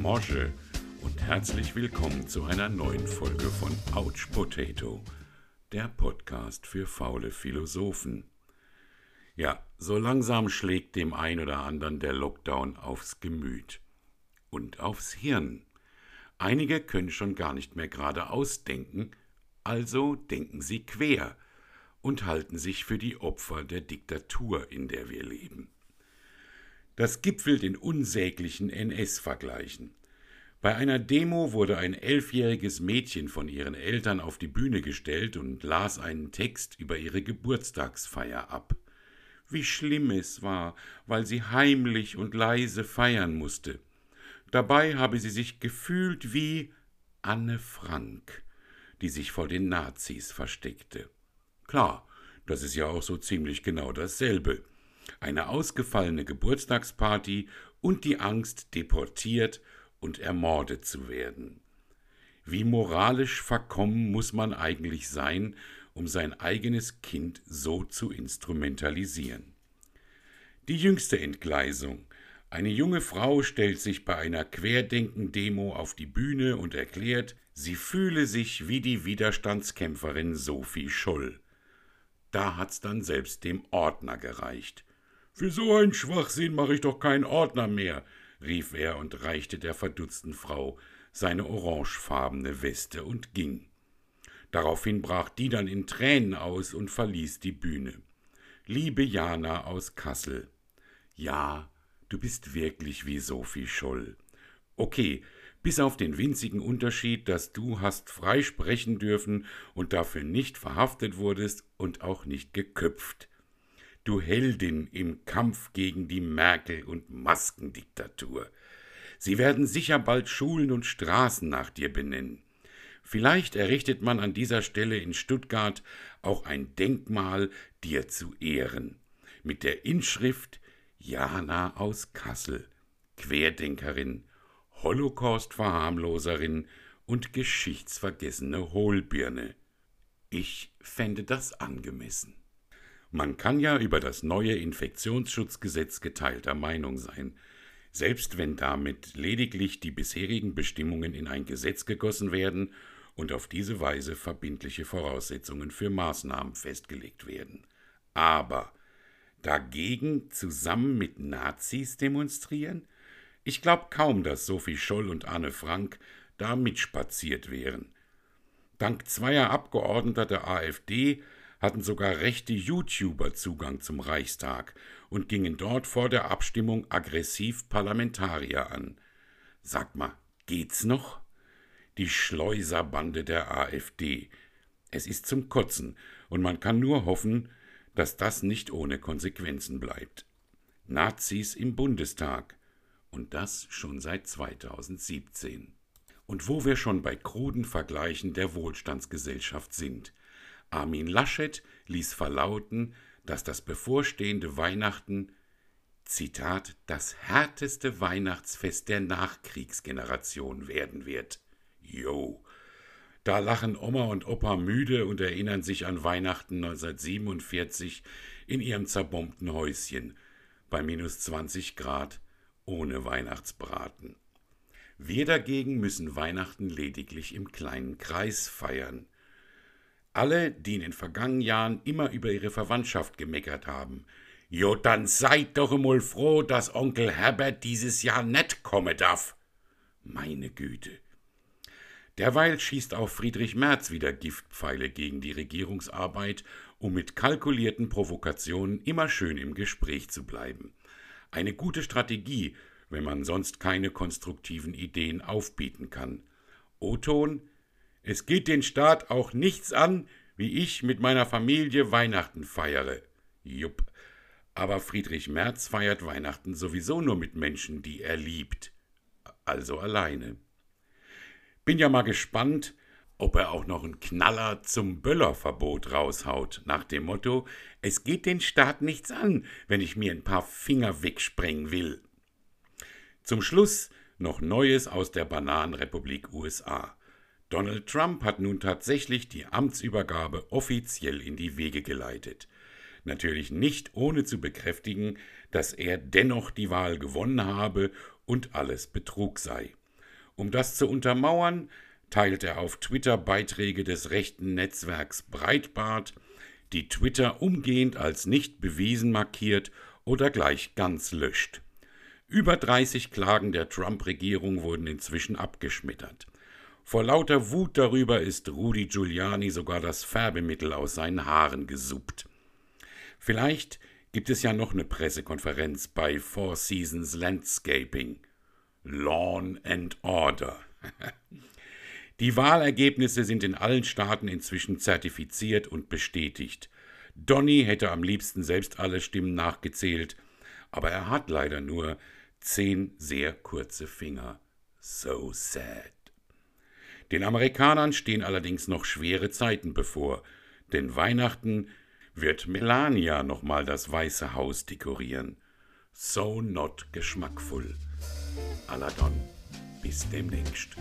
Mosche und herzlich willkommen zu einer neuen Folge von Ouch Potato, der Podcast für faule Philosophen. Ja, so langsam schlägt dem ein oder anderen der Lockdown aufs Gemüt und aufs Hirn. Einige können schon gar nicht mehr gerade ausdenken, also denken sie quer und halten sich für die Opfer der Diktatur, in der wir leben. Das gipfelt in unsäglichen NS-Vergleichen. Bei einer Demo wurde ein elfjähriges Mädchen von ihren Eltern auf die Bühne gestellt und las einen Text über ihre Geburtstagsfeier ab. Wie schlimm es war, weil sie heimlich und leise feiern musste. Dabei habe sie sich gefühlt wie Anne Frank, die sich vor den Nazis versteckte. Klar, das ist ja auch so ziemlich genau dasselbe eine ausgefallene Geburtstagsparty und die Angst, deportiert und ermordet zu werden. Wie moralisch verkommen muss man eigentlich sein, um sein eigenes Kind so zu instrumentalisieren? Die jüngste Entgleisung. Eine junge Frau stellt sich bei einer Querdenken-Demo auf die Bühne und erklärt, sie fühle sich wie die Widerstandskämpferin Sophie Scholl. Da hat's dann selbst dem Ordner gereicht. Für so einen Schwachsinn mache ich doch keinen Ordner mehr, rief er und reichte der verdutzten Frau seine orangefarbene Weste und ging. Daraufhin brach die dann in Tränen aus und verließ die Bühne. Liebe Jana aus Kassel. Ja, du bist wirklich wie Sophie Scholl. Okay, bis auf den winzigen Unterschied, dass du hast frei sprechen dürfen und dafür nicht verhaftet wurdest und auch nicht geköpft du Heldin im Kampf gegen die Merkel- und Maskendiktatur. Sie werden sicher bald Schulen und Straßen nach dir benennen. Vielleicht errichtet man an dieser Stelle in Stuttgart auch ein Denkmal dir zu Ehren, mit der Inschrift Jana aus Kassel, Querdenkerin, Holocaust-Verharmloserin und geschichtsvergessene Hohlbirne. Ich fände das angemessen. Man kann ja über das neue Infektionsschutzgesetz geteilter Meinung sein, selbst wenn damit lediglich die bisherigen Bestimmungen in ein Gesetz gegossen werden und auf diese Weise verbindliche Voraussetzungen für Maßnahmen festgelegt werden. Aber dagegen zusammen mit Nazis demonstrieren? Ich glaube kaum, dass Sophie Scholl und Anne Frank da mitspaziert wären. Dank zweier Abgeordneter der AfD hatten sogar rechte YouTuber Zugang zum Reichstag und gingen dort vor der Abstimmung aggressiv Parlamentarier an. Sag mal, geht's noch? Die Schleuserbande der AfD. Es ist zum Kotzen, und man kann nur hoffen, dass das nicht ohne Konsequenzen bleibt. Nazis im Bundestag. Und das schon seit 2017. Und wo wir schon bei kruden Vergleichen der Wohlstandsgesellschaft sind. Armin Laschet ließ verlauten, dass das bevorstehende Weihnachten Zitat das härteste Weihnachtsfest der Nachkriegsgeneration werden wird. Jo. Da lachen Oma und Opa müde und erinnern sich an Weihnachten 1947 in ihrem zerbombten Häuschen bei minus 20 Grad ohne Weihnachtsbraten. Wir dagegen müssen Weihnachten lediglich im kleinen Kreis feiern. Alle, die in den vergangenen Jahren immer über ihre Verwandtschaft gemeckert haben. Jo, dann seid doch einmal froh, dass Onkel Herbert dieses Jahr nicht kommen darf. Meine Güte. Derweil schießt auch Friedrich Merz wieder Giftpfeile gegen die Regierungsarbeit, um mit kalkulierten Provokationen immer schön im Gespräch zu bleiben. Eine gute Strategie, wenn man sonst keine konstruktiven Ideen aufbieten kann. O-Ton, es geht den Staat auch nichts an, wie ich mit meiner Familie Weihnachten feiere. Jupp. Aber Friedrich Merz feiert Weihnachten sowieso nur mit Menschen, die er liebt. Also alleine. Bin ja mal gespannt, ob er auch noch einen Knaller zum Böllerverbot raushaut, nach dem Motto: Es geht den Staat nichts an, wenn ich mir ein paar Finger wegsprengen will. Zum Schluss noch Neues aus der Bananenrepublik USA. Donald Trump hat nun tatsächlich die Amtsübergabe offiziell in die Wege geleitet. Natürlich nicht ohne zu bekräftigen, dass er dennoch die Wahl gewonnen habe und alles Betrug sei. Um das zu untermauern, teilt er auf Twitter Beiträge des rechten Netzwerks Breitbart, die Twitter umgehend als nicht bewiesen markiert oder gleich ganz löscht. Über 30 Klagen der Trump-Regierung wurden inzwischen abgeschmettert. Vor lauter Wut darüber ist Rudy Giuliani sogar das Färbemittel aus seinen Haaren gesuppt. Vielleicht gibt es ja noch eine Pressekonferenz bei Four Seasons Landscaping. Lawn and Order. Die Wahlergebnisse sind in allen Staaten inzwischen zertifiziert und bestätigt. Donny hätte am liebsten selbst alle Stimmen nachgezählt, aber er hat leider nur zehn sehr kurze Finger. So sad. Den Amerikanern stehen allerdings noch schwere Zeiten bevor, denn Weihnachten wird Melania nochmal das Weiße Haus dekorieren. So not geschmackvoll. Aladon, bis demnächst.